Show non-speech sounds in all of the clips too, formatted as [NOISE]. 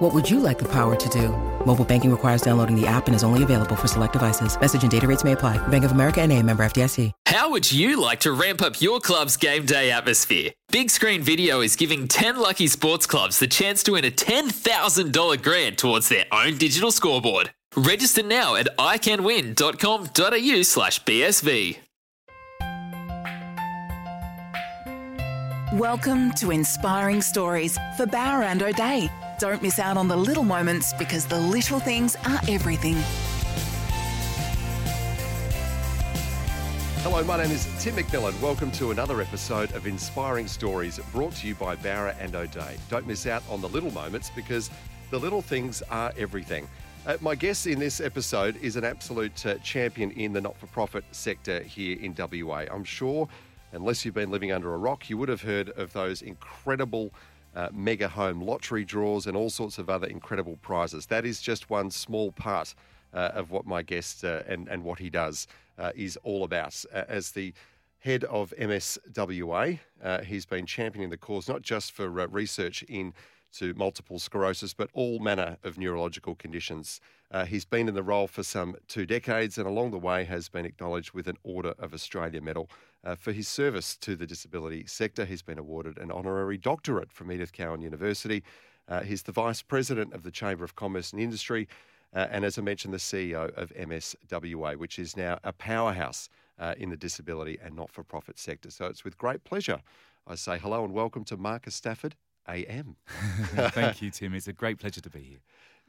What would you like the power to do? Mobile banking requires downloading the app and is only available for select devices. Message and data rates may apply. Bank of America and a member FDIC. How would you like to ramp up your club's game day atmosphere? Big Screen Video is giving 10 lucky sports clubs the chance to win a $10,000 grant towards their own digital scoreboard. Register now at iCanWin.com.au slash BSV. Welcome to Inspiring Stories for Bowra and O'Dea. Don't miss out on the little moments because the little things are everything. Hello, my name is Tim McMillan. Welcome to another episode of Inspiring Stories brought to you by Bowra and O'Dea. Don't miss out on the little moments because the little things are everything. Uh, my guest in this episode is an absolute uh, champion in the not for profit sector here in WA. I'm sure, unless you've been living under a rock, you would have heard of those incredible uh, mega home lottery draws and all sorts of other incredible prizes. That is just one small part uh, of what my guest uh, and, and what he does uh, is all about. Uh, as the head of MSWA, uh, he's been championing the cause not just for research in to multiple sclerosis, but all manner of neurological conditions. Uh, he's been in the role for some two decades and along the way has been acknowledged with an Order of Australia medal. Uh, for his service to the disability sector, he's been awarded an honorary doctorate from Edith Cowan University. Uh, he's the Vice President of the Chamber of Commerce and Industry, uh, and as I mentioned, the CEO of MSWA, which is now a powerhouse uh, in the disability and not for profit sector. So it's with great pleasure I say hello and welcome to Marcus Stafford AM. [LAUGHS] Thank you, Tim. It's a great pleasure to be here.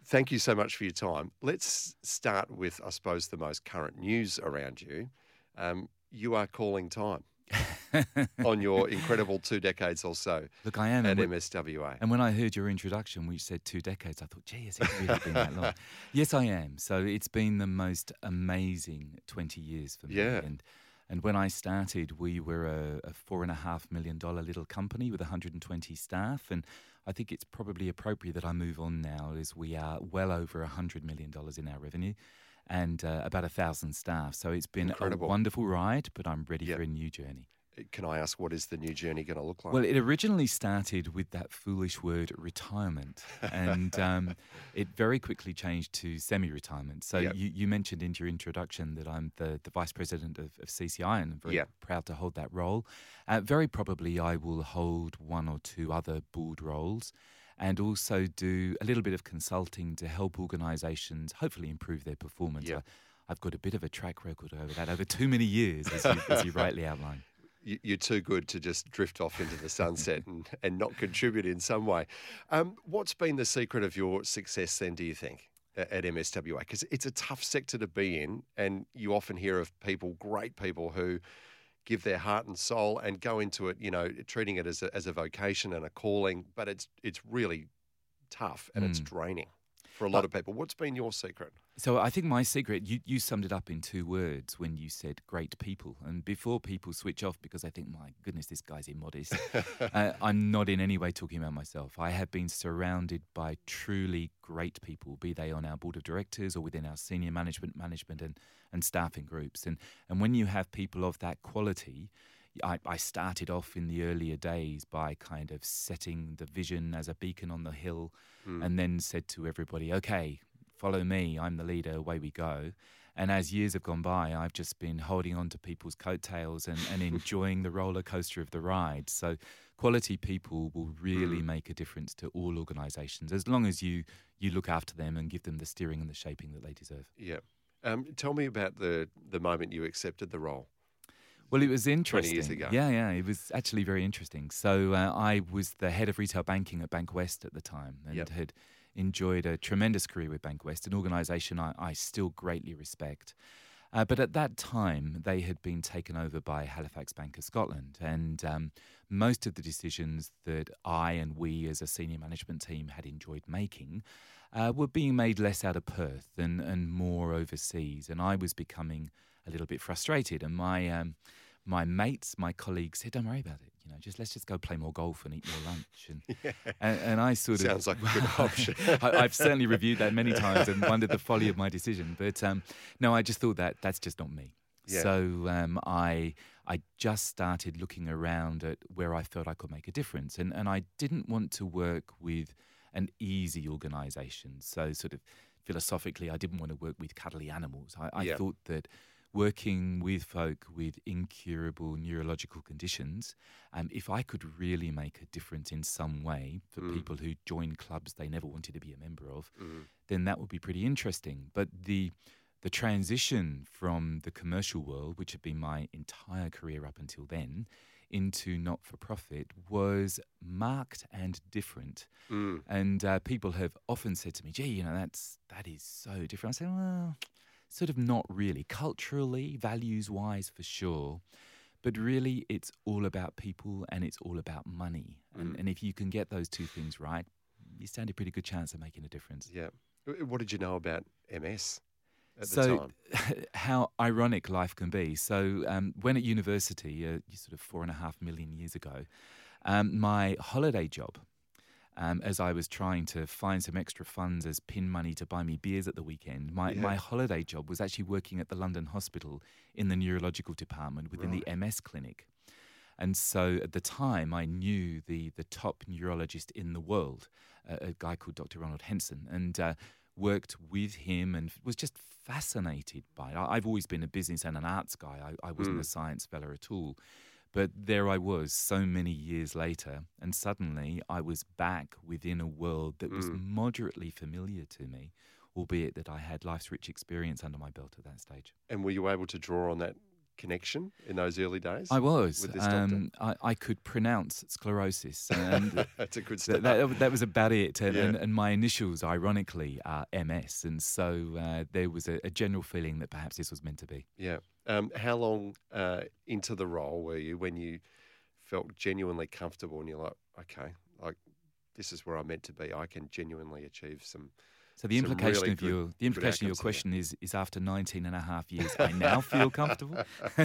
Thank you so much for your time. Let's start with, I suppose, the most current news around you. Um, you are calling time [LAUGHS] on your incredible two decades or so. Look, I am at MSWA. And when I heard your introduction, we said two decades. I thought, gee, has it really been that long? [LAUGHS] yes, I am. So it's been the most amazing twenty years for me. Yeah. And and when I started, we were a, a four and a half million dollar little company with 120 staff. And I think it's probably appropriate that I move on now, as we are well over $100 million in our revenue and uh, about a thousand staff. So it's been Incredible. a wonderful ride, but I'm ready Yep. for a new journey. Can I ask what is the new journey going to look like? Well, it originally started with that foolish word retirement, and um, [LAUGHS] it very quickly changed to semi retirement. So Yep. you, you mentioned in your introduction that I'm the, the vice president of, of CCI and I'm very Yep. proud to hold that role. Uh, very probably, I will hold one or two other board roles and also do a little bit of consulting to help organisations hopefully improve their performance. Yep. I, I've got a bit of a track record over that over too many years, as you, as you [LAUGHS] rightly outlined. You- You're too good to just drift off into the sunset and, and not contribute in some way. Um, what's been the secret of your success then, do you think, at MSWA? Because it's a tough sector to be in, and you often hear of people, great people, who give their heart and soul and go into it, you know, treating it as a, as a vocation and a calling, but it's, it's really tough and it's Mm. draining for a lot of people. What's been your secret? So I think my secret, you, you summed it up in two words when you said great people. And before people switch off because I think, my goodness, this guy's immodest, [LAUGHS] uh, I'm not in any way talking about myself. I have been surrounded by truly great people, be they on our board of directors or within our senior management, management and, and staffing groups. And, and when you have people of that quality, I, I started off in the earlier days by kind of setting the vision as a beacon on the hill and then said to everybody, okay, follow me, I'm the leader, away we go. And as years have gone by, I've just been holding on to people's coattails and, and [LAUGHS] enjoying the roller coaster of the ride. So, quality people will really make a difference to all organisations as long as you, you look after them and give them the steering and the shaping that they deserve. Yeah. Um, tell me about the, the moment you accepted the role. Well, it was interesting. 20 years ago. Yeah, yeah, it was actually very interesting. So uh, I was the head of retail banking at Bankwest at the time, and Yep. had enjoyed a tremendous career with Bankwest, an organisation I, I still greatly respect. Uh, but at that time, they had been taken over by Halifax Bank of Scotland, and um, most of the decisions that I and we as a senior management team had enjoyed making uh, were being made less out of Perth and, and more overseas. And I was becoming a little bit frustrated. And my um, my mates, my colleagues said, "Don't worry about it. You know, just let's just go play more golf and eat more lunch." And [LAUGHS] Yeah. and, and I sort Sounds of like a good [LAUGHS] option. I, I've certainly reviewed that many times and wondered the folly of my decision. But um, no, I just thought that that's just not me. Yeah. So um, I I just started looking around at where I felt I could make a difference, and and I didn't want to work with an easy organisation. So sort of philosophically, I didn't want to work with cuddly animals. I, I Yeah. thought that working with folk with incurable neurological conditions, um, if I could really make a difference in some way for Mm. people who join clubs they never wanted to be a member of, Mm. then that would be pretty interesting. But the the transition from the commercial world, which had been my entire career up until then, into not for profit was marked and different. Mm. And uh, people have often said to me, "Gee, you know, that's that is so different." I say, "Well, sort of not really. Culturally, values-wise, for sure." But really, it's all about people and it's all about money. And, Mm. and if you can get those two things right, you stand a pretty good chance of making a difference. Yeah. What did you know about MS at the so, time? [LAUGHS] how ironic life can be. So, um, when at university, uh, sort of four and a half million years ago, um, my holiday job, um, as I was trying to find some extra funds as pin money to buy me beers at the weekend, my, Yeah. my holiday job was actually working at the London Hospital in the neurological department within the MS clinic. And so at the time, I knew the, the top neurologist in the world, uh, a guy called Dr. Ronald Henson, and uh, worked with him and was just fascinated by it. I've always been a business and an arts guy. I, I wasn't Mm. a science fella at all. But there I was so many years later, and suddenly I was back within a world that was Mm. moderately familiar to me, albeit that I had life's rich experience under my belt at that stage. And were you able to draw on that connection in those early days? I was. with this doctor? Um, I, I could pronounce sclerosis, and [LAUGHS] That's a good that, that, that was about it. And, Yeah. and, and my initials, ironically, are MS. And so uh, there was a, a general feeling that perhaps this was meant to be. Yeah. Um, how long uh, into the role were you when you felt genuinely comfortable and you're like, okay, like this is where I'm meant to be. I can genuinely achieve some. So the implication really of your the implication of your question is is after 19 and a half years, I now feel comfortable. [LAUGHS]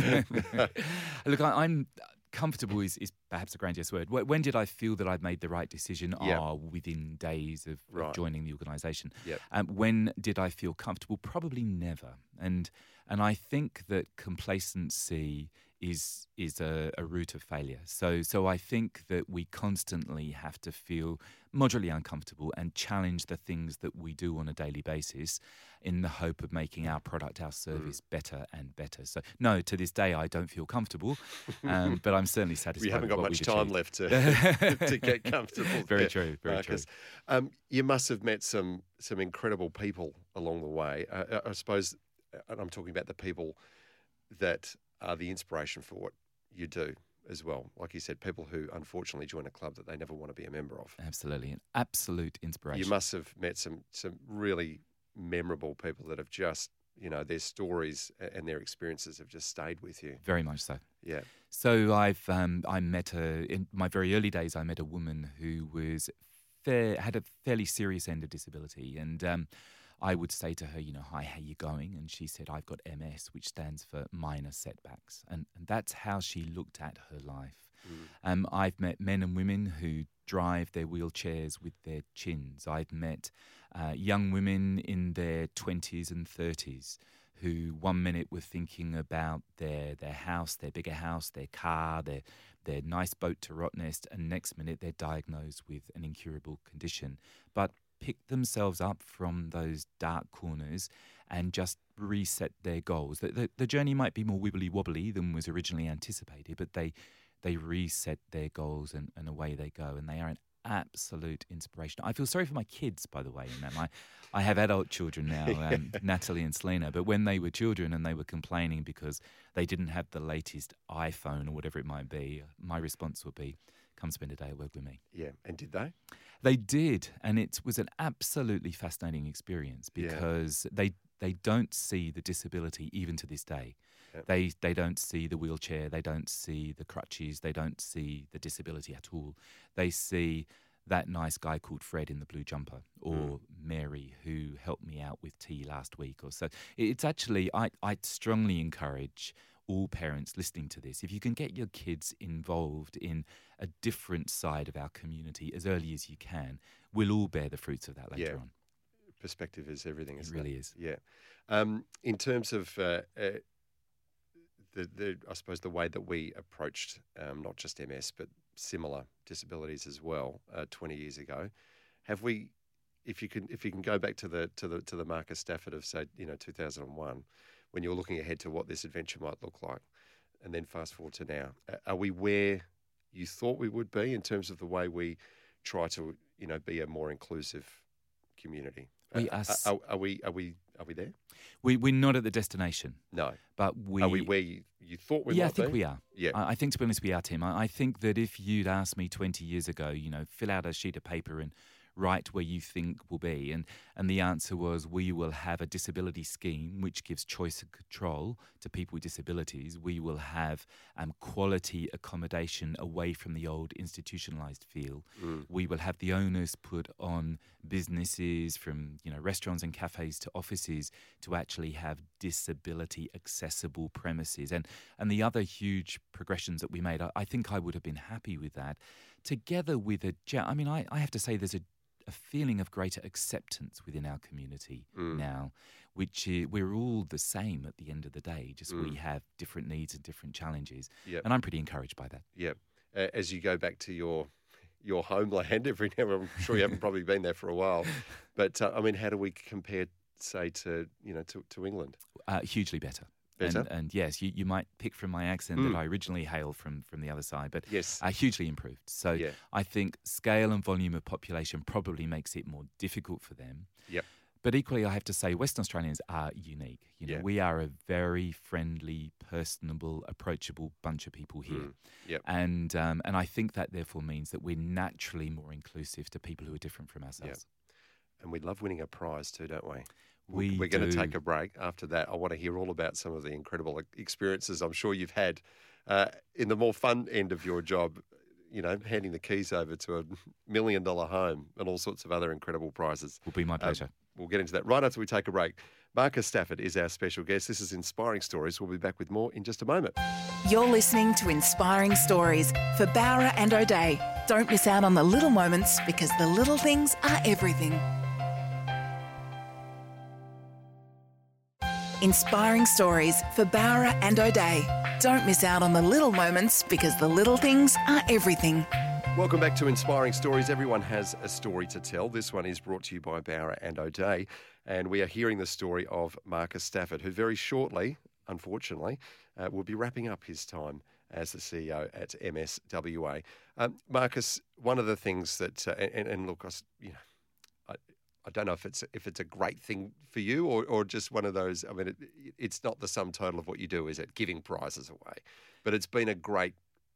Look, I, I'm comfortable is, is perhaps a grandiose word. When did I feel that I'd made the right decision? Yeah. Ah, within days of, of joining the organisation. Yep. Um, when did I feel comfortable? Probably never. And and I think that complacency is is a, a root of failure. So so I think that we constantly have to feel moderately uncomfortable and challenge the things that we do on a daily basis in the hope of making our product, our service better and better. So no, to this day I don't feel comfortable, um, [LAUGHS] but I'm certainly satisfied. We haven't got what much time achieved. left to, [LAUGHS] [LAUGHS] to get comfortable. Very there, true, very true. Marcus. Um, you must have met some some incredible people along the way. Uh, I suppose, and I'm talking about the people that are the inspiration for what you do as well. Like you said, people who unfortunately join a club that they never want to be a member of. Absolutely, an absolute inspiration. You must have met some some really memorable people that have just, you know, their stories and their experiences have just stayed with you. Very much so. Yeah. So I've um, I met a in my very early days. I met a woman who was fair, had a fairly serious end of disability, and um, I would say to her, you know, hi, how you going? And she said, I've got MS, which stands for minor setbacks, and, and that's how she looked at her life. Um, I've met men and women who drive their wheelchairs with their chins. I've met uh, young women in their 20s and 30s who one minute were thinking about their, their house, their bigger house, their car, their, their nice boat to Rottnest, and next minute they're diagnosed with an incurable condition. But pick themselves up from those dark corners and just reset their goals. The, the, the journey might be more wibbly wobbly than was originally anticipated, but they they reset their goals and, and away they go. And they are an absolute inspiration. I feel sorry for my kids, by the way, in that my I have adult children now, [LAUGHS] um, Natalie and Selena. But when they were children and they were complaining because they didn't have the latest iPhone or whatever it might be, my response would be, "Come spend a day at work with me." Yeah. And did they? They did, and it was an absolutely fascinating experience Yeah. because they they don't see the disability even to this day. Yep. They they don't see the wheelchair, they don't see the crutches, they don't see the disability at all. They see that nice guy called Fred in the blue jumper, or Mm. Mary who helped me out with tea last week, or so. It's actually I I strongly encourage all parents listening to this if you can get your kids involved in a different side of our community as early as you can, we'll all bear the fruits of that later Yeah. on. Perspective is everything, It really is. Yeah. Um, in terms of uh, uh, the, the, I suppose the way that we approached um, not just MS but similar disabilities as well uh, 20 years ago, have we? If you can, if you can go back to the to the to the Marcus Stafford of say you know 2001, when you were looking ahead to what this adventure might look like, and then fast forward to now, are we where you thought we would be in terms of the way we try to you know be a more inclusive community? We Uh, are are, are we are we are we there? We we're not at the destination, No. but we are we where you, you thought we were? yeah, I think be? we are. Yeah. I, I think to be honest, we are, Tim. I, I think that if you'd asked me 20 years ago, you know, fill out a sheet of paper and write where you think will be, and and the answer was we will have a disability scheme which gives choice and control to people with disabilities. We will have um, quality accommodation away from the old institutionalized feel. Mm. We will have the onus put on businesses from you know restaurants and cafes to offices to actually have disability accessible premises and and the other huge progressions that we made I, I think I would have been happy with that together with a I mean I, I have to say there's a a feeling of greater acceptance within our community Mm. now, which i we're all the same at the end of the day. Just we Mm. have different needs and different challenges, Yep. and I'm pretty encouraged by that. Yeah. Uh, as you go back to your your homeland [LAUGHS] every now, I'm sure you haven't probably been there for a while, [LAUGHS] but uh, I mean, how do we compare, say, to you know, to, to England? Uh, hugely better. And, and yes, you, you might pick from my accent Mm. that I originally hail from from the other side, but Yes. uh, hugely improved. So Yeah. I think scale and volume of population probably makes it more difficult for them. Yep. But equally, I have to say, Western Australians are unique. You know, Yeah. we are a very friendly, personable, approachable bunch of people here, Mm. Yep. and um, and I think that therefore means that we're naturally more inclusive to people who are different from ourselves. And we love winning a prize too, don't we? We We're going to take a break. After that, I want to hear all about some of the incredible experiences I'm sure you've had uh, in the more fun end of your job. You know, handing the keys over to a million dollar home and all sorts of other incredible prizes. Will be my Um, pleasure. We'll get into that right after we take a break. Marcus Stafford is our special guest. This is Inspiring Stories. We'll be back with more in just a moment. You're listening to Inspiring Stories for Bowra and O'Dea. Don't miss out on the little moments because the little things are everything. Inspiring Stories for Bowra and O'Dea. Don't miss out on the little moments because the little things are everything. Welcome back to Inspiring Stories. Everyone has a story to tell. This one is brought to you by Bowra and O'Dea. And we are hearing the story of Marcus Stafford, who very shortly, unfortunately, uh, will be wrapping up his time as the CEO at MSWA. Um, Marcus, one of the things that, uh, and, and look, I, you know, I don't know if it's if it's a great thing for you or, or just one of those. I mean, it, it's not the sum total of what you do, is it? Giving prizes away, but it's been a great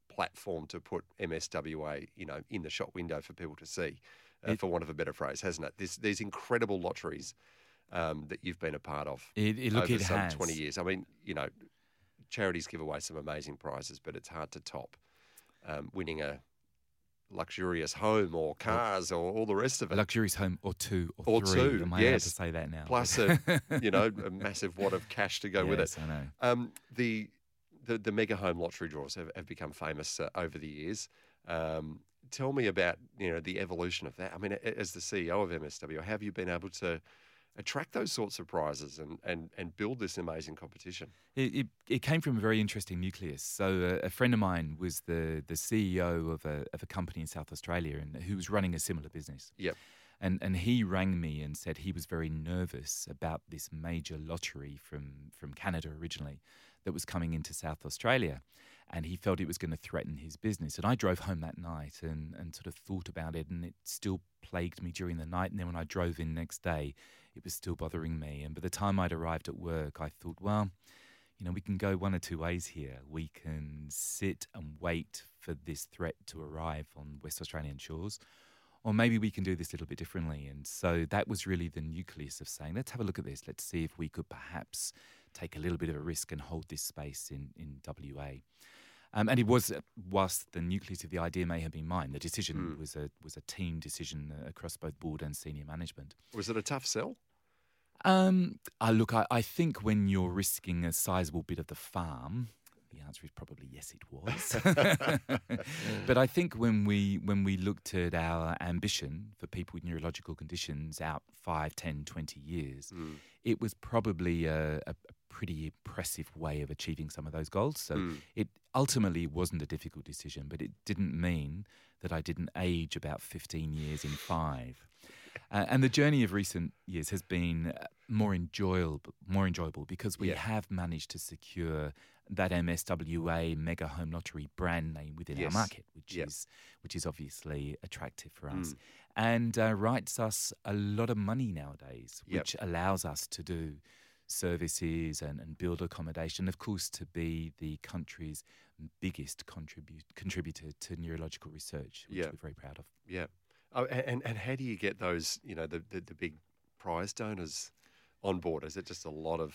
platform to put MSWA, you know, in the shop window for people to see, uh, It- for want of a better phrase, hasn't it? These incredible lotteries um, that you've been a part of It, it, look, over it some has. 20 years. I mean, you know, charities give away some amazing prizes, but it's hard to top um, winning a luxurious home or cars or all the rest of it. A luxurious home or two or, Or three. two, Am I yes. to say that now? Plus a, you know, a [LAUGHS] massive wad of cash to go with it. Yes, I know. Um, the, the the mega home lottery draws have, have become famous uh, over the years. Um, tell me about you know the evolution of that. I mean, as the CEO of MSW, have you been able to attract those sorts of prizes and and, and build this amazing competition? It, it, it came from a very interesting nucleus. So uh, a friend of mine was the, the CEO of a, of a company in South Australia and who was running a similar business. Yep. And, and he rang me and said he was very nervous about this major lottery from, from Canada originally that was coming into South Australia. And he felt it was going to threaten his business. And I drove home that night and, and sort of thought about it. And it still plagued me during the night. And then when I drove in next day, it was still bothering me. And by the time I'd arrived at work, I thought, well, you know, we can go one or two ways here. We can sit and wait for this threat to arrive on West Australian shores, or maybe we can do this a little bit differently. And so that was really the nucleus of saying, let's have a look at this. Let's see if we could perhaps take a little bit of a risk and hold this space in, in WA. Um, and it was, uh, whilst the nucleus of the idea may have been mine, the decision Mm. was a was a team decision uh, across both board and senior management. Was it a tough sell? Um, I look, I, I think when you're risking a sizable bit of the farm, the answer is probably yes, it was. [LAUGHS] but I think when we when we looked at our ambition for people with neurological conditions out 5, 10, 20 years, Mm. it was probably a, a pretty impressive way of achieving some of those goals. So Mm. it ultimately wasn't a difficult decision, but it didn't mean that I didn't age about 15 years in five. Uh, and the journey of recent years has been uh, more enjoyable, more enjoyable because we Yeah. have managed to secure that MSWA Mega Home Lottery brand name within Yes. our market, which Yep. is which is obviously attractive for us, Mm. and uh, writes us a lot of money nowadays, Yep. which allows us to do services and, and build accommodation. Of course, to be the country's biggest contribute, contributor to neurological research, which Yeah. we're very proud of. Yeah. Oh, and and how do you get those? You know, the the, the big prize donors on board. Is it just a lot of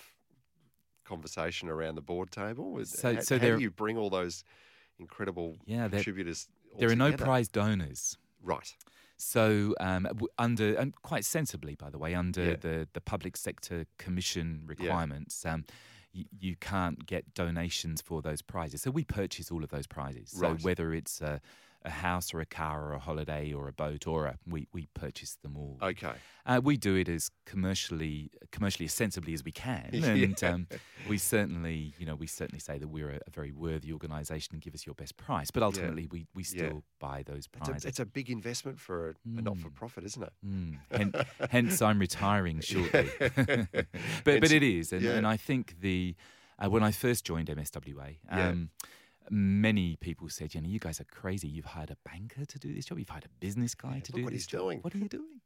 conversation around the board table? Is- So- how, so how do you bring all those incredible Yeah, there- contributors? all There are no prize donors. Right. So, um, under and quite sensibly, by the way, under Yeah. the, the public sector commission requirements, um, you, you can't get donations for those prizes. So we purchase all of those prizes. So whether it's a, a house or a car or a holiday or a boat or a, we we purchase them all. Okay. Uh, we do it as commercially commercially as sensibly as we can, [LAUGHS] Yeah. and um, we certainly, you know, we certainly say that we're a, a very worthy organisation and give us your best price. But ultimately, we, we Yeah. still buy those It's prizes. a, it's a big investment for a, a not for profit, isn't it? Mm. [LAUGHS] Hen- hence, I'm retiring shortly. [LAUGHS] but Hence- but it is, and, yeah. and I think the uh, when I first joined MSWA, Yeah. Many people said, "You know, you guys are crazy. You've hired a banker to do this job. You've hired a business guy Yeah, to do what this he's job. doing." What are you doing?"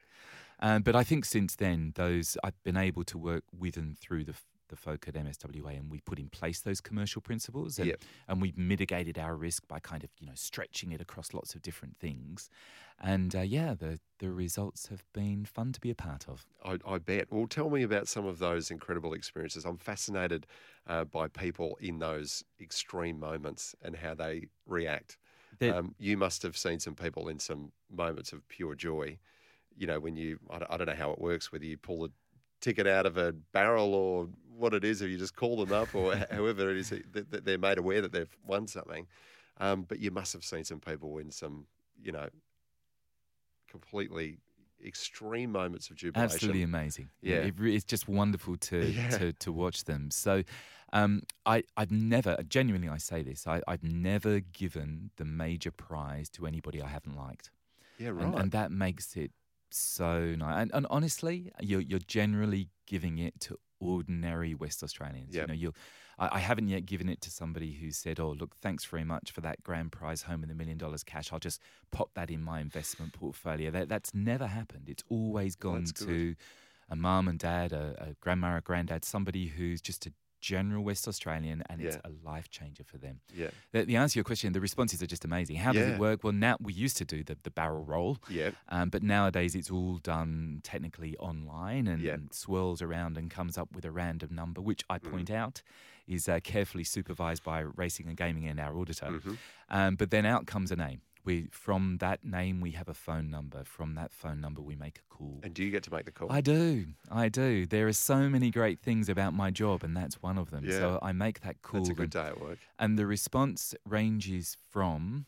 Um, but I think since then, those I've been able to work with and through the the folk at MSWA, and we put in place those commercial principles, and, Yep. and we've mitigated our risk by kind of you know stretching it across lots of different things, and uh, yeah, the the results have been fun to be a part of. I, I bet. Well, tell me about some of those incredible experiences. I'm fascinated uh, by people in those extreme moments and how they react. Um, you must have seen some people in some moments of pure joy. You know, when you, I don't know how it works, whether you pull a ticket out of a barrel or what it is, or you just call them up or [LAUGHS] however it is that, that they're made aware that they've won something. Um, but you must have seen some people win some, you know, completely extreme moments of jubilation. Absolutely amazing. Yeah. it, it's just wonderful to, [LAUGHS] Yeah. to to watch them. So, um, I I've never genuinely I say this I, I've never given the major prize to anybody I haven't liked, Yeah, right. and, and that makes it so nice. And, and honestly, you're you're generally giving it to ordinary West Australians. Yep. You know, you'll. I, I haven't yet given it to somebody who said, "Oh, look, thanks very much for that grand prize home and the million dollars cash. I'll just pop that in my investment portfolio." That that's never happened. It's always gone to a mum and dad, a, a grandma, a granddad, somebody who's just a general West Australian, and it's a life changer for them. yeah, The, the answer to your question, the responses are just amazing. How does Yeah. it work? Well, now we used to do the, the barrel roll, yeah, um, but nowadays it's all done technically online and, Yeah. and swirls around and comes up with a random number, which I Mm. point out is uh, carefully supervised by Racing and Gaming and our auditor. Mhm. Um, but then out comes a name. We from that name we have a phone number. From that phone number we make a call. And do you get to make the call? I do, I do. There are so many great things about my job, and that's one of them. Yeah. So I make that call. That's a good and- day at work. and the response ranges from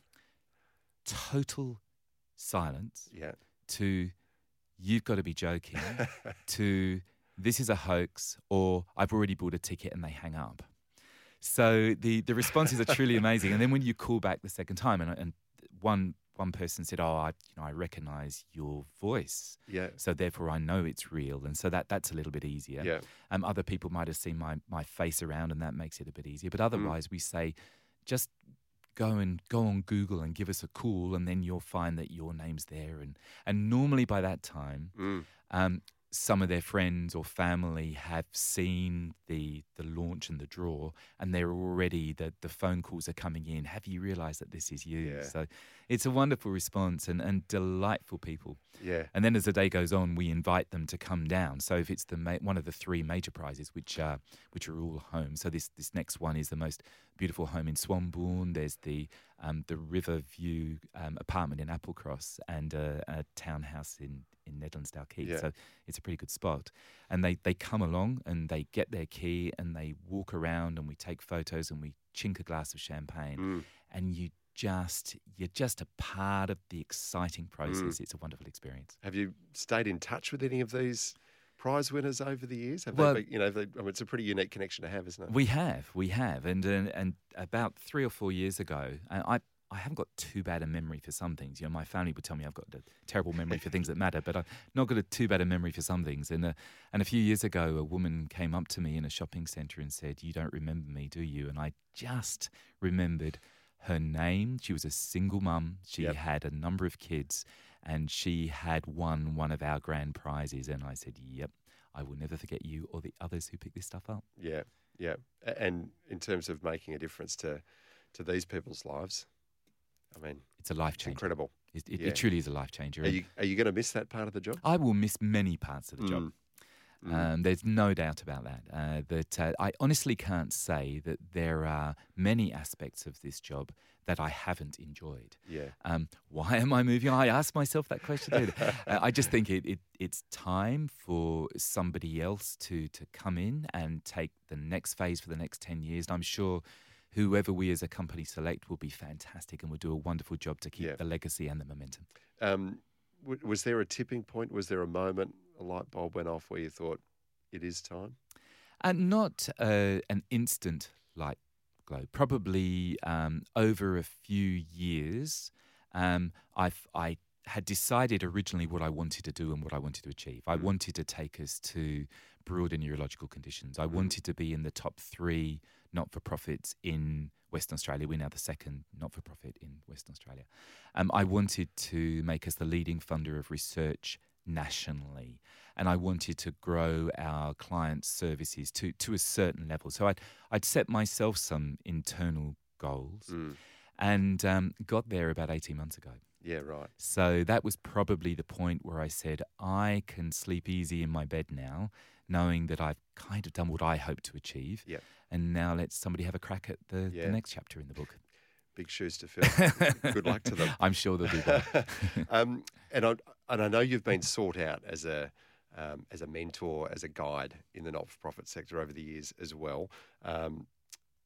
total silence Yeah. to you've got to be joking [LAUGHS] to this is a hoax or I've already bought a ticket and they hang up. So the, the responses are truly amazing. And then when you call back the second time, and, and one one person said, "Oh, I, you know, I recognise your voice, Yeah. so therefore I know it's real," and so that that's a little bit easier. Yeah. Um, other people might have seen my, my face around, and that makes it a bit easier. Mm. But otherwise, we say, just go and go on Google and give us a call, and then you'll find that your name's there. And and normally by that time, Mm. um, some of their friends or family have seen the the launch and the draw, and they're already the the phone calls are coming in. Have you realised that this is you? Yeah. So it's a wonderful response and, and delightful people. Yeah. And then as the day goes on, we invite them to come down. So if it's the ma- one of the three major prizes, which are which are all homes. So this this next one is the most beautiful home in Swanbourne. There's the um, the Riverview um, apartment in Applecross and a, a townhouse in in Nedlands Dalkeith. Yeah. So it's a pretty good spot. And they they come along and they get their key and they walk around and we take photos and we chink a glass of champagne Mm. and you just you're just a part of the exciting process. Mm. It's a wonderful experience. Have you stayed in touch with any of these prize winners over the years? Have Well- they, you know, they, I mean, it's a pretty unique connection to have, isn't it? We have, we have, and and, and about three or four years ago, I. I haven't got too bad a memory for some things. You know, my family would tell me I've got a terrible memory for things that matter, but I've not got a too bad a memory for some things. And uh, and a few years ago, a woman came up to me in a shopping centre and said, "You don't remember me, do you?" And I just remembered her name. She was a single mum. She Yep. had a number of kids, and she had won one of our grand prizes. And I said, "Yep, I will never forget you or the others who picked this stuff up." Yeah, yeah. And in terms of making a difference to to these people's lives, I mean, It's a life it's changer. incredible. It, it, Yeah. it truly is a life changer. Are you are you going to miss that part of the job? I will miss many parts of the hmm. job. Mm. Um, there's no doubt about that. Uh, that uh, I honestly can't say that there are many aspects of this job that I haven't enjoyed. Yeah. Um, why am I moving? I ask myself that question. [LAUGHS] uh, I just think it, it it's time for somebody else to to come in and take the next phase for the next ten years. And I'm sure whoever we as a company select will be fantastic and will do a wonderful job to keep Yeah. the legacy and the momentum. Um, w- was there a tipping point? Was there a moment a light bulb went off where you thought it is time? And not uh, an instant light glow. Probably um, over a few years, um, I've, I had decided originally what I wanted to do and what I wanted to achieve. I wanted to take us to broader neurological conditions. I wanted to be in the top three not for profits in Western Australia. We're now the second not for profit in Western Australia. Um, I wanted to make us the leading funder of research nationally. And I wanted to grow our client services to, to a certain level. So I'd, I'd set myself some internal goals Mm. and um, got there about 18 months ago. Yeah, right. So that was probably the point where I said, I can sleep easy in my bed now, knowing that I've kind of done what I hope to achieve. Yep. And now let somebody have a crack at the, Yeah. the next chapter in the book. Big shoes to fill. Good luck to them. [LAUGHS] I'm sure they'll do well. [LAUGHS] um, and I and I know you've been sought out as a um, as a mentor, as a guide in the not-for-profit sector over the years as well. Um,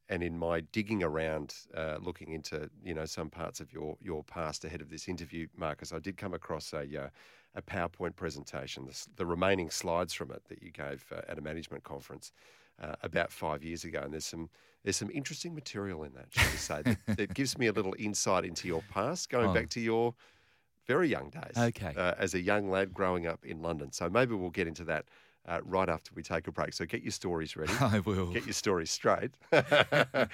and in my digging around, uh, looking into you know some parts of your your past ahead of this interview, Marcus, I did come across a uh, a PowerPoint presentation, the, the remaining slides from it that you gave uh, at a management conference uh, about five years ago, and there's some there's some interesting material in that, shall we say, that, that gives me a little insight into your past, going [LAUGHS] Oh. back to your very young days. Okay. Uh, as a young lad growing up in London. So maybe we'll get into that uh, right after we take a break. So get your stories ready. [LAUGHS] I will. Get your stories straight. [LAUGHS] uh,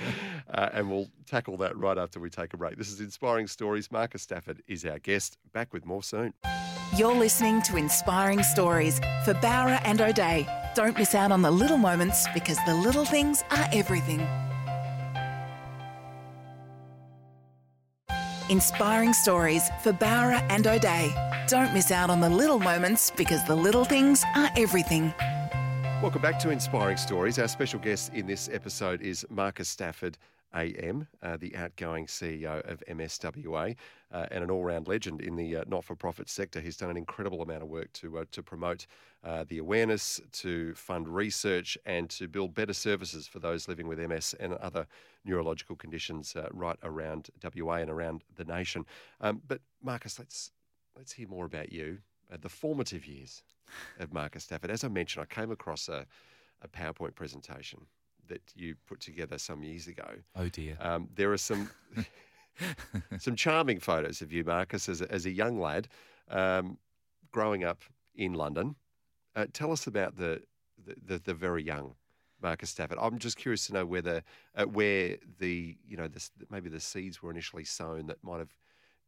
and we'll tackle that right after we take a break. This is Inspiring Stories. Marcus Stafford is our guest. Back with more soon. You're listening to Inspiring Stories for Bowra and O'Dea. Don't miss out on the little moments because the little things are everything. Inspiring Stories for Bowra and O'Dea. Don't miss out on the little moments because the little things are everything. Welcome back to Inspiring Stories. Our special guest in this episode is Marcus Stafford, AM, uh, the outgoing CEO of MSWA, uh, and an all-round legend in the uh, not-for-profit sector. He's done an incredible amount of work to uh, to promote uh, the awareness, to fund research, and to build better services for those living with MS and other neurological conditions uh, right around WA and around the nation. Um, but Marcus, let's let's hear more about you, the formative years of Marcus Stafford. As I mentioned, I came across a, a PowerPoint presentation that you put together some years ago. Oh dear. Um, there are some [LAUGHS] some charming photos of you, Marcus, as a, as a young lad um, growing up in London. Uh, tell us about the, the, the, the very young Marcus Stafford. I'm just curious to know whether uh, where the you know the, maybe the seeds were initially sown that might have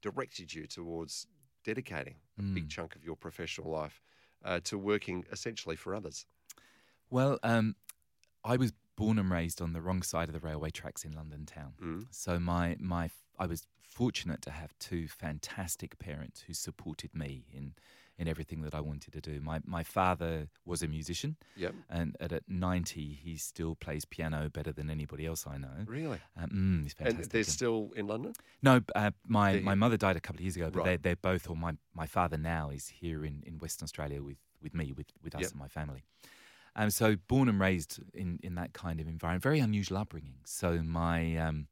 directed you towards dedicating a big Mm. chunk of your professional life uh, to working essentially for others? Well, um, I was born and raised on the wrong side of the railway tracks in London town. Mm. So my my I was fortunate to have two fantastic parents who supported me in in everything that I wanted to do. My my father was a musician, Yep. and at, at ninety he still plays piano better than anybody else I know. Really? Um, mm, he's And they're still in London? no, uh, my, They're my here. mother died a couple of years ago, but Right. they're, they're both, or my, my father now is here in, in Western Australia with, with me, with, with us Yep. and my family. Um, so born and raised in, in that kind of environment, very unusual upbringing. So my um,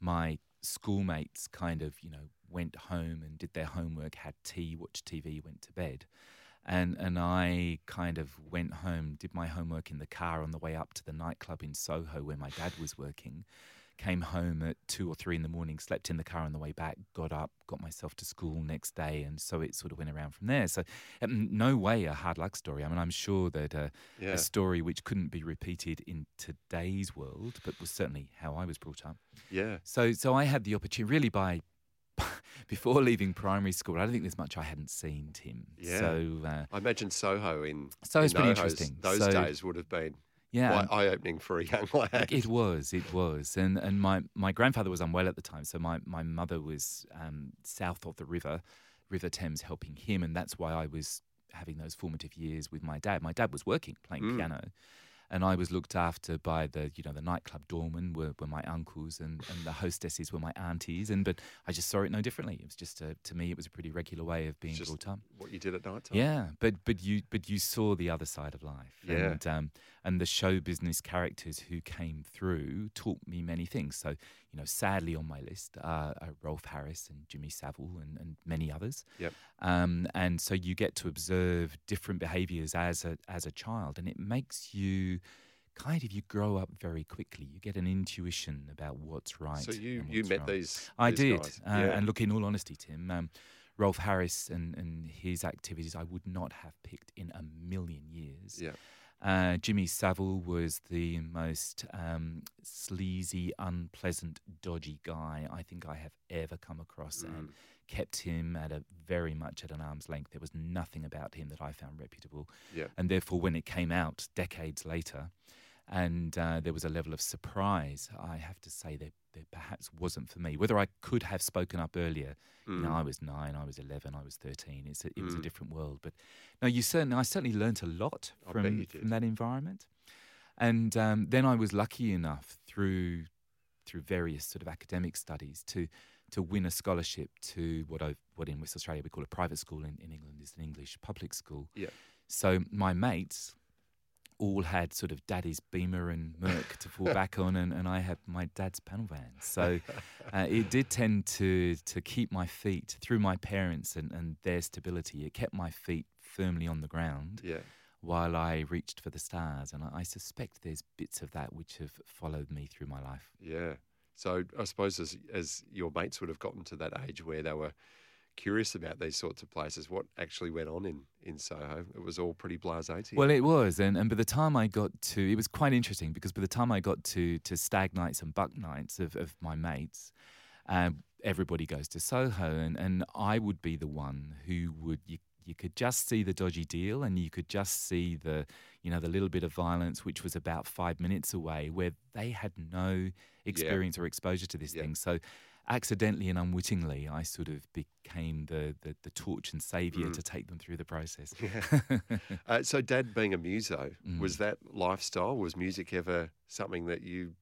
my schoolmates kind of you know went home and did their homework, had tea, watched TV, went to bed, and and I kind of went home, did my homework in the car on the way up to the nightclub in Soho where my dad was working. Came home at two or three in the morning, slept in the car on the way back, got up, got myself to school next day, and so it sort of went around from there. So, um, no way a hard luck story. I mean, I'm sure that uh, Yeah. a story which couldn't be repeated in today's world, but was certainly how I was brought up. Yeah. So, so I had the opportunity really by [LAUGHS] before leaving primary school. I don't think there's much I hadn't seen Tim. Yeah. So, uh, I imagine Soho in, So in it's pretty those- interesting. Those So- days would have been yeah, eye opening for a young [LAUGHS] lad. It was, it was, and and my, my grandfather was unwell at the time, so my, my mother was um, south of the river, River Thames, helping him, and that's why I was having those formative years with my dad. My dad was working, playing Mm. piano, and I was looked after by the you know the nightclub doorman were, were my uncles, and, and the hostesses were my aunties, and but I just saw it no differently. It was just a, to me, it was a pretty regular way of being Just brought up. what you did at night time. Yeah, but but you but you saw the other side of life, Yeah. and um, and the show business characters who came through taught me many things. So you know, sadly on my list are, are Rolf Harris and Jimmy Savile and, and many others. Yep. Um, and so you get to observe different behaviours as a as a child, and it makes you kind of you grow up very quickly. You get an intuition about what's right. So you you met wrong. these. I these did. Uh, yeah. And look, in all honesty, Tim, um, Rolf Harris and, and his activities I would not have picked in a million years. yeah. Uh, Jimmy Savile was the most um, sleazy, unpleasant, dodgy guy I think I have ever come across, and Mm. Kept him at a very much at an arm's length. There was nothing about him that I found reputable, Yeah. and therefore, when it came out decades later, and uh, there was a level of surprise, I have to say that there perhaps wasn't for me. Whether I could have spoken up earlier, you know, Mm. I was nine, I was eleven, I was thirteen. It's a, it was a Mm. different world, but no, you certainly, I certainly learnt a lot from from that environment, and um, then I was lucky enough through through various sort of academic studies to to win a scholarship to what I what in West Australia we call a private school in, in England is an English public school. Yeah. So my mates all had sort of daddy's Beamer and Merc to fall [LAUGHS] back on, and, and I had my dad's panel van. So [LAUGHS] uh, it did tend to to keep my feet through my parents and, and their stability. It kept my feet firmly on the ground Yeah. while I reached for the stars, and I, I suspect there's bits of that which have followed me through my life. Yeah. So I suppose as as your mates would have gotten to that age where they were curious about these sorts of places, what actually went on in, in Soho? It was all pretty blasé to you. Well, it was, and, and by the time I got to, it was quite interesting because by the time I got to to stag nights and buck nights of, of my mates, um, everybody goes to Soho, and, and I would be the one who would you you could just see the dodgy deal, and you could just see the you know the little bit of violence which was about five minutes away, where they had no experience or exposure to this Yeah. thing, so. Accidentally and unwittingly, I sort of became the, the, the torch and savior Mm. to take them through the process. [LAUGHS] uh, so, Dad being a muso, Mm. was that lifestyle? Was music ever something that you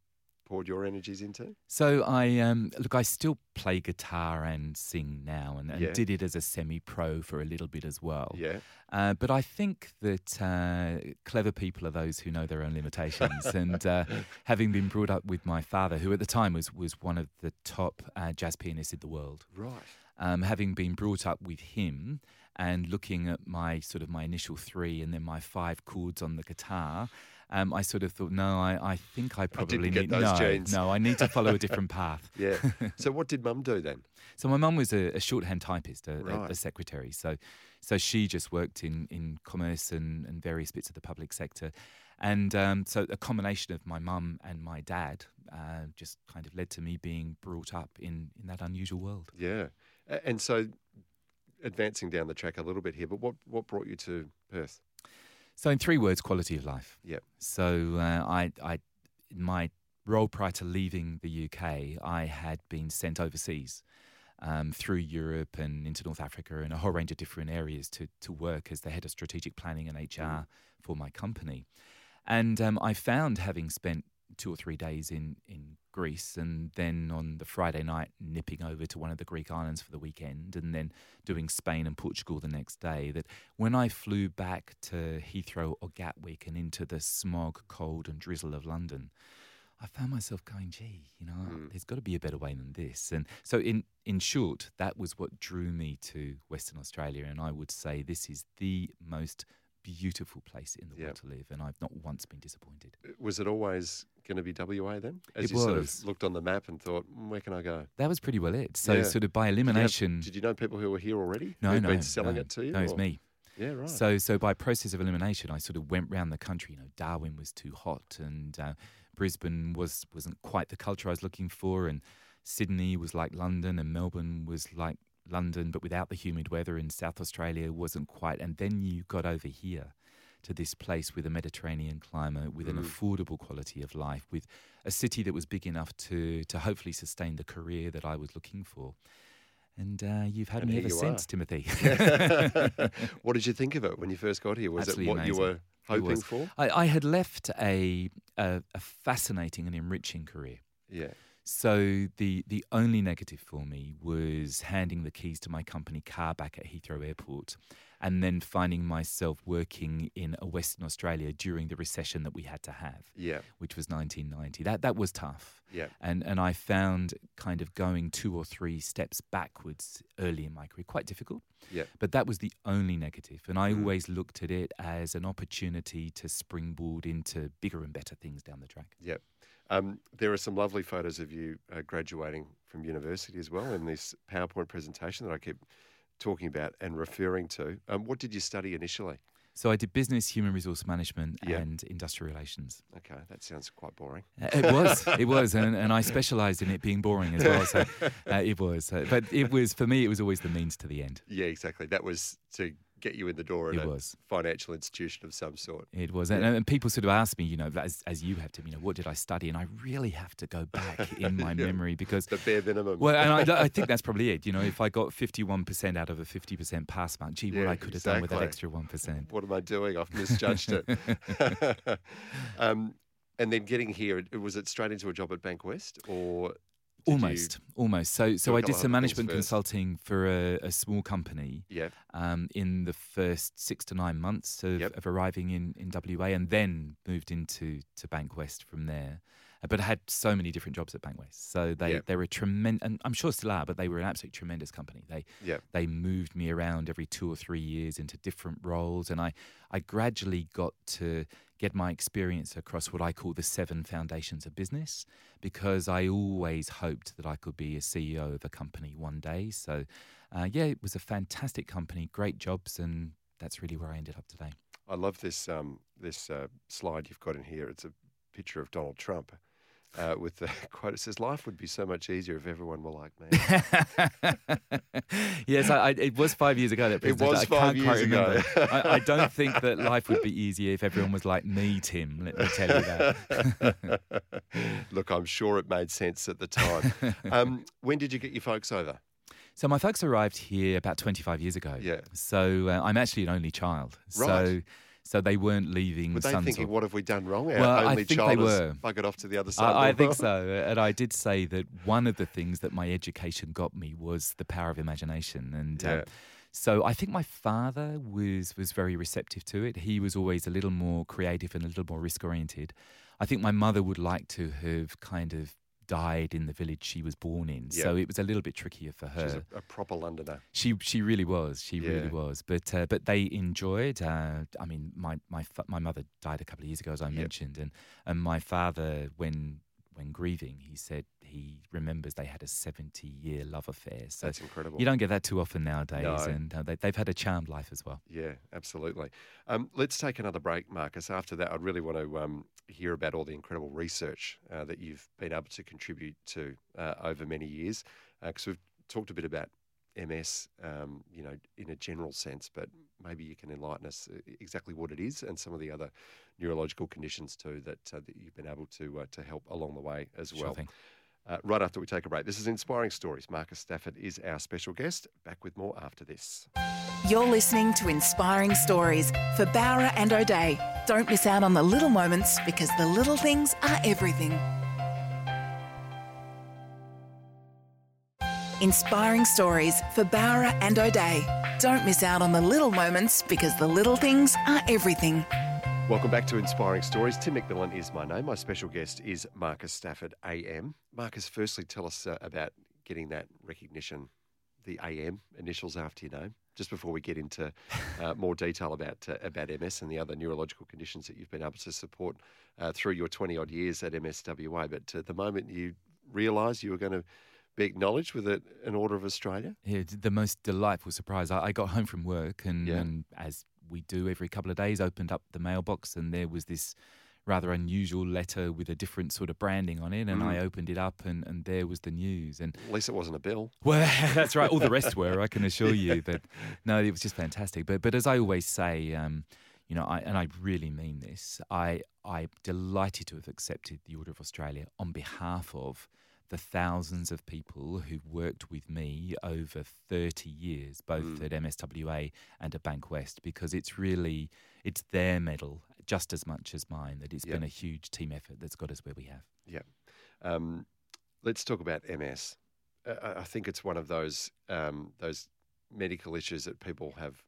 poured your energies into? So I um, look. I still play guitar and sing now, and, and Yeah. did it as a semi-pro for a little bit as well. Yeah. Uh, but I think that uh, clever people are those who know their own limitations. [LAUGHS] and uh, having been brought up with my father, who at the time was was one of the top uh, jazz pianists in the world, Right. um, having been brought up with him and looking at my sort of my initial three and then my five chords on the guitar, um, I sort of thought, no, I, I think I probably get need no, genes. no, I need to follow a different [LAUGHS] path. Yeah. [LAUGHS] so, what did Mum do then? So my mum was a, a shorthand typist, a, a- Right. a secretary. So, so she just worked in, in commerce and, and various bits of the public sector, and um, so a combination of my mum and my dad uh, just kind of led to me being brought up in in that unusual world. Yeah. And so, advancing down the track a little bit here, but what, what brought you to Perth? So, in three words, quality of life. Yep. So, uh, I, I, in my role prior to leaving the UK, I had been sent overseas um, through Europe and into North Africa and a whole range of different areas to, to work as the head of strategic planning and HR for my company. And um, I found, having spent two or three days in, in Greece and then on the Friday night nipping over to one of the Greek islands for the weekend and then doing Spain and Portugal the next day, that when I flew back to Heathrow or Gatwick and into the smog, cold, and drizzle of London, I found myself going, gee, you know, Mm. there's got to be a better way than this. And so, in, in short, that was what drew me to Western Australia. And I would say this is the most beautiful place in the Yep. world to live. And I've not once been disappointed. Was it always going to be WA then? As It you sort of looked on the map and thought, "Mm, where can I go? That was pretty well it. So, Yeah. sort of by Did you have- elimination. Did you know people who were here already? no, who'd no. been selling no. it to you? No, it's or- me. Yeah, right. So, so by process of elimination, I sort of went round the country. You know, Darwin was too hot, and uh, Brisbane was wasn't quite the culture I was looking for, and Sydney was like London, and Melbourne was like London, but without the humid weather. in South Australia wasn't quite. And then you got over here to this place with a Mediterranean climate, with an Mm. affordable quality of life, with a city that was big enough to to hopefully sustain the career that I was looking for. And uh, you've had And me ever since, are. Timothy. [LAUGHS] [LAUGHS] what did you think of it when you first got here? Was Absolutely it what you were hoping for? I, I had left a, a a fascinating and enriching career. Yeah. So the the only negative for me was handing the keys to my company car back at Heathrow Airport, and then finding myself working in a Western Australia during the recession that we had to have, Yeah. which was 1990. That that was tough. Yeah. And and I found kind of going two or three steps backwards early in my career quite difficult. Yeah. But that was the only negative, and I Mm. always looked at it as an opportunity to springboard into bigger and better things down the track. Yeah. Um, there are some lovely photos of you uh, graduating from university as well in this PowerPoint presentation that I keep talking about and referring to. Um, what did you study initially? So I did business, human resource management, Yeah. and industrial relations. Okay, that sounds quite boring. Uh, It was, it was, and, and I specialised in it being boring as well. So [LAUGHS] uh, it was, uh, but it was for me. It was always the means to the end. Yeah, exactly. That was to get you in the door at It a was. financial institution of some sort. It was, and, and people sort of ask me, you know, as, as you have to, you know, what did I study? And I really have to go back [LAUGHS] in my Yeah. memory because The bare minimum. Well, and I, I think that's probably it. You know, if I got 51% out of a 50% pass mark, gee, what I could have done with that extra 1%. what am I doing? I've misjudged it. [LAUGHS] [LAUGHS] um, and then getting here, was it straight into a job at Bankwest or? Did you- Almost, almost. So, so I did some management consulting for a, a small company yeah. um, in the first six to nine months of, Yep. of arriving in, in WA, and then moved into to Bankwest from there. Uh, But I had so many different jobs at Bankwest, so they Yep. they were tremendous, and I'm sure still are, but they were an absolutely tremendous company. They Yeah. they moved me around every two or three years into different roles, and I I gradually got to get my experience across what I call the seven foundations of business, because I always hoped that I could be a CEO of a company one day. So, uh, yeah, it was a fantastic company, great jobs, and that's really where I ended up today. I love this um, this uh, slide you've got in here. It's a picture of Donald Trump uh, with the [LAUGHS] quote. It says, "Life would be so much easier if everyone were like me." yes, I, I, it was five years ago. That [LAUGHS] It was I five can't years ago. I, I [LAUGHS] don't think that life would be easier if everyone was like me, Tim. Let me tell you that. Look, I'm sure it made sense at the time. Um, when did you get your folks over? So my folks arrived here about 25 years ago. Yeah. So uh, I'm actually an only child. Right. so they weren't leaving Were they thinking, "What have we done wrong?" Our Well, I think child they were. buggered off to the other side. I, I think so. [LAUGHS] And I did say that one of the things that my education got me was the power of imagination. And um, Yeah. so I think my father was was very receptive to it. He was always a little more creative and a little more risk oriented. I think my mother would like to have kind of died in the village she was born in. So it was a little bit trickier for her. She's a, a proper Londoner. She she really was. She really was. But uh, but they enjoyed. Uh, I mean, my my fa- my mother died a couple of years ago, as I Yep. mentioned, and and my father, when when grieving, he said he remembers they had a seventy year love affair. So That's incredible. you don't get that too often nowadays, No. and uh, they, they've had a charmed life as well. Yeah, absolutely. Um, let's take another break, Marcus. After that, I'd really want to um, hear about all the incredible research uh, that you've been able to contribute to uh, over many years, because we've talked a bit about MS, um, you know, in a general sense, but maybe you can enlighten us uh, exactly what it is and some of the other neurological conditions too that, uh, that you've been able to uh, to help along the way as Sure well. thing. Uh, right after we take a break. This is Inspiring Stories. Marcus Stafford is our special guest. Back with more after this. You're listening to Inspiring Stories for Bowra and O'Dea. Don't miss out on the little moments because the little things are everything. Inspiring Stories for Bowra and O'Dea. Don't miss out on the little moments because the little things are everything. Welcome back to Inspiring Stories. Tim McMillan is my name. My special guest is Marcus Stafford, AM. Marcus, firstly, tell us uh, about getting that recognition, the AM initials after your name, just before we get into [LAUGHS] uh, more detail about uh, about MS and the other neurological conditions that you've been able to support uh, through your 20 odd years at MSWA. But uh, the moment you realised you were going to be acknowledged with a, an Order of Australia, Yeah, the most delightful surprise. I, I got home from work and, Yeah. and, as we do every couple of days, opened up the mailbox and there was this rather unusual letter with a different sort of branding on it. And I Mm. opened it up and, and there was the news. And at least it wasn't a bill. well, [LAUGHS] that's right. All the rest were, I can assure you. [LAUGHS] But no, it was just fantastic. But but as I always say, um, you know, I, and I really mean this. I I'm delighted to have accepted the Order of Australia on behalf of the thousands of people who've worked with me over 30 years, both Mm. at MSWA and at Bankwest, because it's really it's their medal just as much as mine. That it's Yeah. been a huge team effort that's got us where we have. Yeah. Um, let's talk about MS. Uh, I think it's one of those um, those medical issues that people have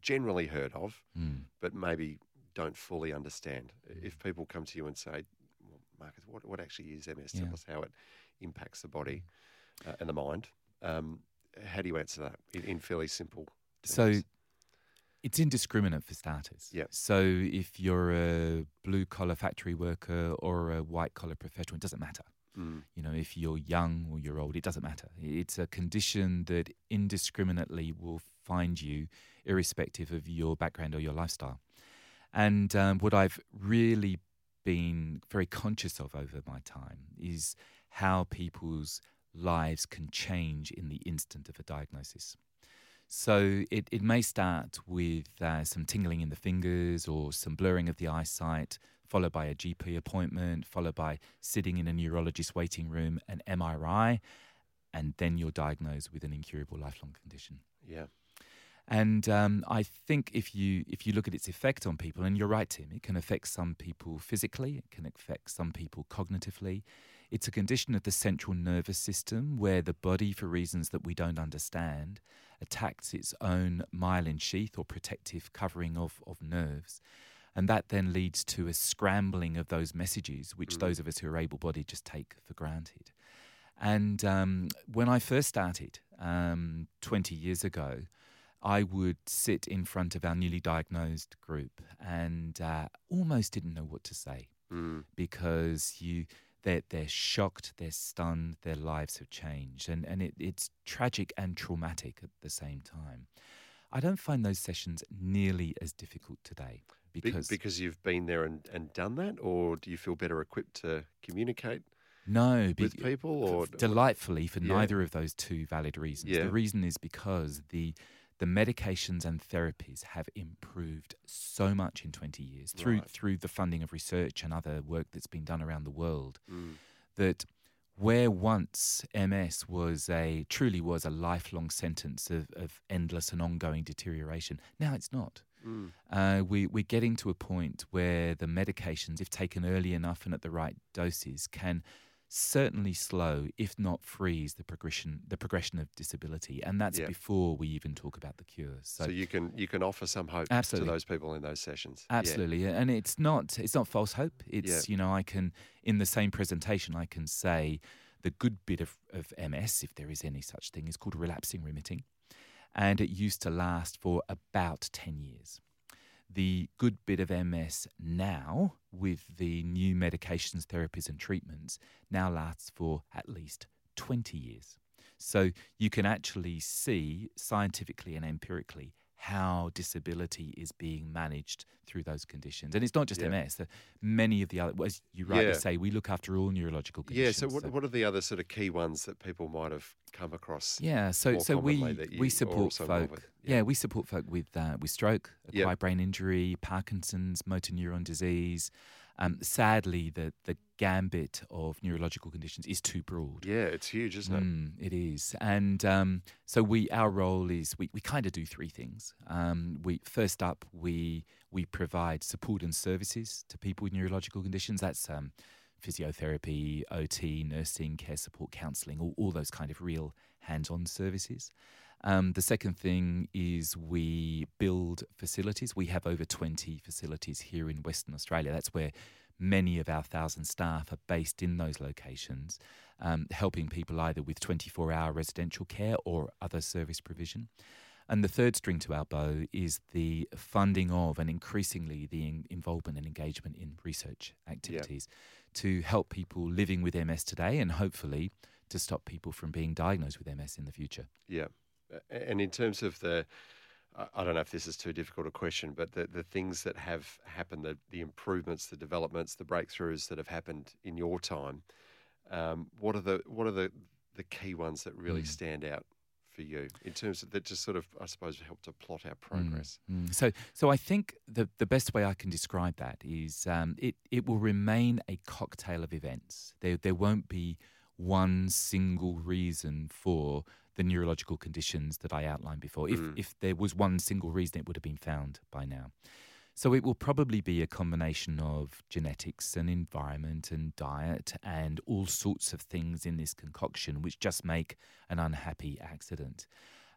generally heard of, Mm. but maybe don't fully understand. If people come to you and say, "Marcus, what what actually is MS? Tell Yeah. us how it impacts the body uh, and the mind." Um, how do you answer that in, in fairly simple? terms? So it's indiscriminate for starters. Yep. So if you're a blue collar factory worker or a white collar professional, it doesn't matter. Mm, You know, if you're young or you're old, it doesn't matter. It's a condition that indiscriminately will find you, irrespective of your background or your lifestyle. And um, what I've really been very conscious of over my time is how people's lives can change in the instant of a diagnosis. So it, it may start with uh, some tingling in the fingers or some blurring of the eyesight, followed by a GP appointment, followed by sitting in a neurologist waiting room, an MRI, and then you're diagnosed with an incurable lifelong condition. yeah. And um, I think if you if you look at its effect on people, and you're right, Tim, it can affect some people physically, it can affect some people cognitively. It's a condition of the central nervous system where the body, for reasons that we don't understand, attacks its own myelin sheath or protective covering of, of nerves. And that then leads to a scrambling of those messages, which Mm. those of us who are able bodied just take for granted. And um, when I first started um, 20 years ago, I would sit in front of our newly diagnosed group and uh, almost didn't know what to say Mm, because you they're, they're shocked, they're stunned, their lives have changed, and and it, it's tragic and traumatic at the same time. I don't find those sessions nearly as difficult today Be- because because you've been there and, and done that, or do you feel better equipped to communicate no, with people? Or delightfully for Yeah. neither of those two valid reasons. Yeah. The reason is because the the medications and therapies have improved so much in 20 years through Right. through the funding of research and other work that's been done around the world Mm, that where once MS was a truly was a lifelong sentence of, of endless and ongoing deterioration, now it's not. mm, Uh, we, we're getting to a point where the medications, if taken early enough and at the right doses, can certainly slow, if not freeze, the progression the progression of disability, and that's Yeah. before we even talk about the cures. So, So, you can you can offer some hope Absolutely. to those people in those sessions. Yeah. absolutely, and it's not it's not false hope. It's you know I can in the same presentation I can say the good bit of, of MS, if there is any such thing, is called relapsing remitting, and it used to last for about ten years. The good bit of MS now, with the new medications, therapies, and treatments, now lasts for at least 20 years. So you can actually see scientifically and empirically how disability is being managed through those conditions. And it's not just Yeah. MS. Many of the other, as you rightly Yeah. say, we look after all neurological conditions. Yeah. So what, what are the other sort of key ones that people might have come across? Yeah, so so we commonly that you we support folk. with? Yeah. Yeah. we support folk with uh, with stroke, acquired brain injury, Parkinson's, motor neuron disease. Um, sadly, the the gambit of neurological conditions is too broad. Yeah, it's huge, isn't it? Mm, it is, and um, so we our role is we, we kind of do three things. Um, we first up we we provide support and services to people with neurological conditions. That's um, physiotherapy, OT, nursing, care support, counselling, all, all those kind of real hands-on services. Um, the second thing is we build facilities. We have over 20 facilities here in Western Australia. That's where many of our thousand staff are based in those locations, um, helping people either with 24 hour residential care or other service provision. And the third string to our bow is the funding of and increasingly the in- involvement and engagement in research activities to help people living with MS today and hopefully to stop people from being diagnosed with MS in the future. Yeah. And in terms of the, I- don't know if this is too difficult a question, but the, the things that have happened, the, the improvements, the developments, the breakthroughs that have happened in your time, um, what are the what are the, the key ones that really Mm. stand out for you in terms of that just sort of I suppose help to plot our Mm, progress? mm. So, so I think the the best way I can describe that is um, it it will remain a cocktail of events. There there won't be one single reason for the neurological conditions that I outlined before. If Mm. if there was one single reason, it would have been found by now. So it will probably be a combination of genetics and environment and diet and all sorts of things in this concoction which just make an unhappy accident.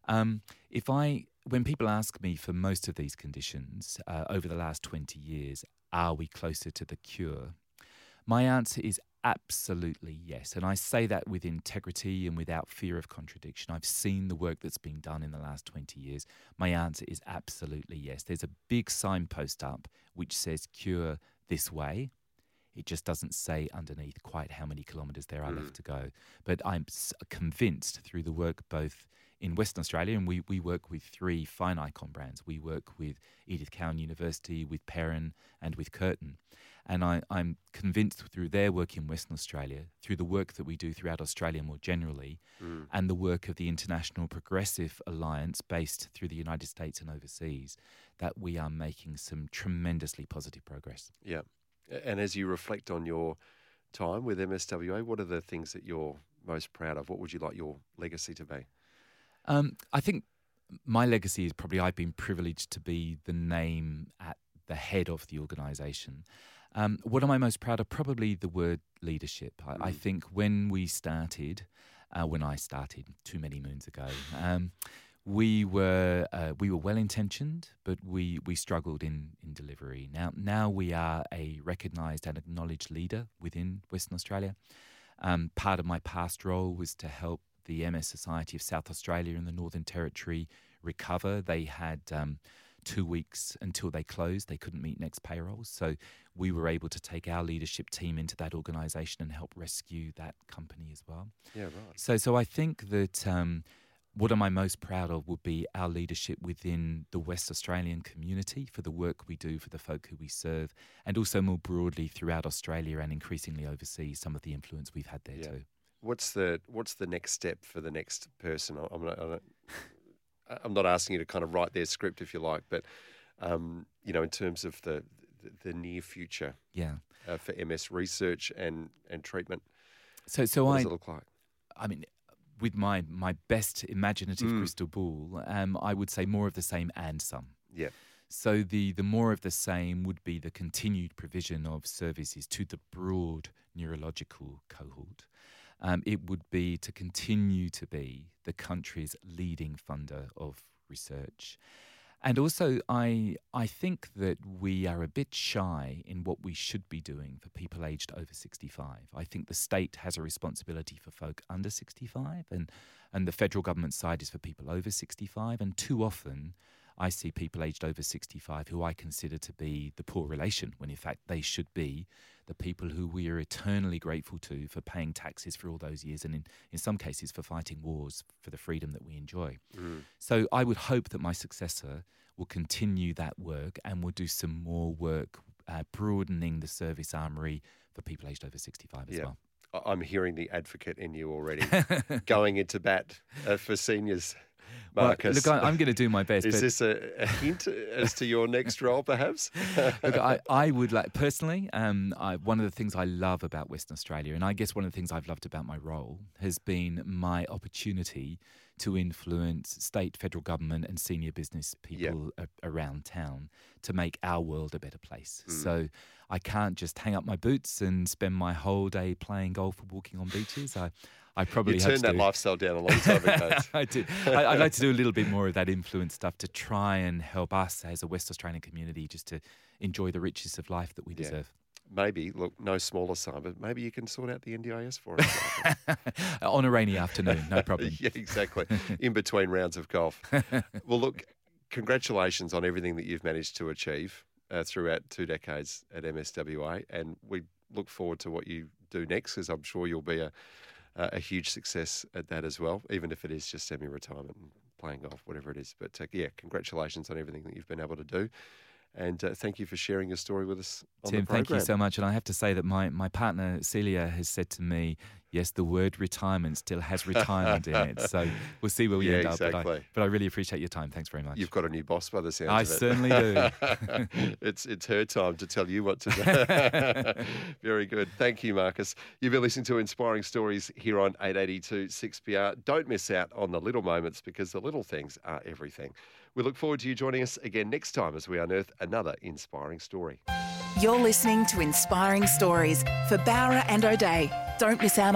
Um, if I, when people ask me for most of these conditions uh, over the last 20 years, are we closer to the cure? My answer is absolutely yes. And I say that with integrity and without fear of contradiction. I've seen the work that's been done in the last 20 years. My answer is absolutely yes. There's a big signpost up which says cure this way. It just doesn't say underneath quite how many kilometres there are left mm. to go. But I'm convinced through the work both in Western Australia, and we, we work with three fine icon brands. We work with Edith Cowan University, with Perron, and with Curtin. And I, I'm convinced through their work in Western Australia, through the work that we do throughout Australia more generally, Mm. and the work of the International Progressive Alliance based through the United States and overseas, that we are making some tremendously positive progress. Yeah. And as you reflect on your time with MSWA, what are the things that you're most proud of? What would you like your legacy to be? Um, I think my legacy is probably I've been privileged to be the name at the head of the organisation. Um, what am I most proud of? Probably the word leadership. I, I Mm. think when we started, uh, when I started too many moons ago, um, we were uh, we were well intentioned, but we we struggled in in delivery. Now now we are a recognised and acknowledged leader within Western Australia. Um, part of my past role was to help the MS Society of South Australia and the Northern Territory recover. They had um, two weeks until they closed. They couldn't meet next payroll. So we were able to take our leadership team into that organisation and help rescue that company as well. Yeah, right. So, so I think that um, what am I most proud of would be our leadership within the West Australian community for the work we do for the folk who we serve, and also more broadly throughout Australia and increasingly overseas, some of the influence we've had there Yeah. too. What's the what's the next step for the next person? I- I'm not, I'm not, I'm not asking you to kind of write their script if you like, but um, you know, in terms of the the, the near future Yeah. uh, for MS research and and treatment, So, so what I, does it look like? I mean, with my my best imaginative Mm. crystal ball, um, I would say more of the same and some. Yeah. So the the more of the same would be the continued provision of services to the broad neurological cohort. Um, it would be to continue to be the country's leading funder of research. And also, I I think that we are a bit shy in what we should be doing for people aged over 65. I think the state has a responsibility for folk under 65, and, and the federal government side is for people over 65. And too often, I see people aged over 65 who I consider to be the poor relation, when in fact they should be the people who we are eternally grateful to for paying taxes for all those years and in, in some cases for fighting wars for the freedom that we enjoy. Mm. So I would hope that my successor will continue that work and will do some more work uh, broadening the service armoury for people aged over 65 as well. I'm hearing the advocate in you already [LAUGHS] going into bat uh, for seniors. Marcus. Well, look, I, am going to do my best. [LAUGHS] Is this a, a, hint as to your next role, perhaps? [LAUGHS] look, I, I, would like personally. Um, I, one of the things I love about Western Australia, and I guess one of the things I've loved about my role, has been my opportunity to influence state, federal government, and senior business people a, around town to make our world a better place. Mm. So I can't just hang up my boots and spend my whole day playing golf or walking on beaches. I, I [LAUGHS] probably you turned that do. lifestyle down a long time ago. [LAUGHS] I do. I, would like to do a little bit more of that influence stuff to try and help us as a West Australian community just to enjoy the riches of life that we yeah. deserve. Maybe, look, no smaller sum, but maybe you can sort out the NDIS for us. [LAUGHS] On a rainy afternoon, no problem. [LAUGHS] yeah, exactly. In between rounds of golf. [LAUGHS] well, look, congratulations on everything that you've managed to achieve uh, throughout two decades at MSWA, and we look forward to what you do next, because I'm sure you'll be a uh, a huge success at that as well, even if it is just semi retirement and playing golf, whatever it is. But uh, yeah, congratulations on everything that you've been able to do. And uh, thank you for sharing your story with us. Tim, thank you so much. And I have to say that my, my partner, Celia, has said to me, yes, the word retirement still has [LAUGHS] retirement in it. So we'll see where we yeah, end up. But I, but I, really appreciate your time. Thanks very much. You've got a new boss by the sounds I of it. I certainly do. [LAUGHS] it's, it's her time to tell you what to do. [LAUGHS] very good. Thank you, Marcus. You've been listening to Inspiring Stories here on 882 6PR. Don't miss out on the little moments because the little things are everything. We look forward to you joining us again next time as we unearth another inspiring story. You're listening to Inspiring Stories for Bowra and O'Dea. Don't miss out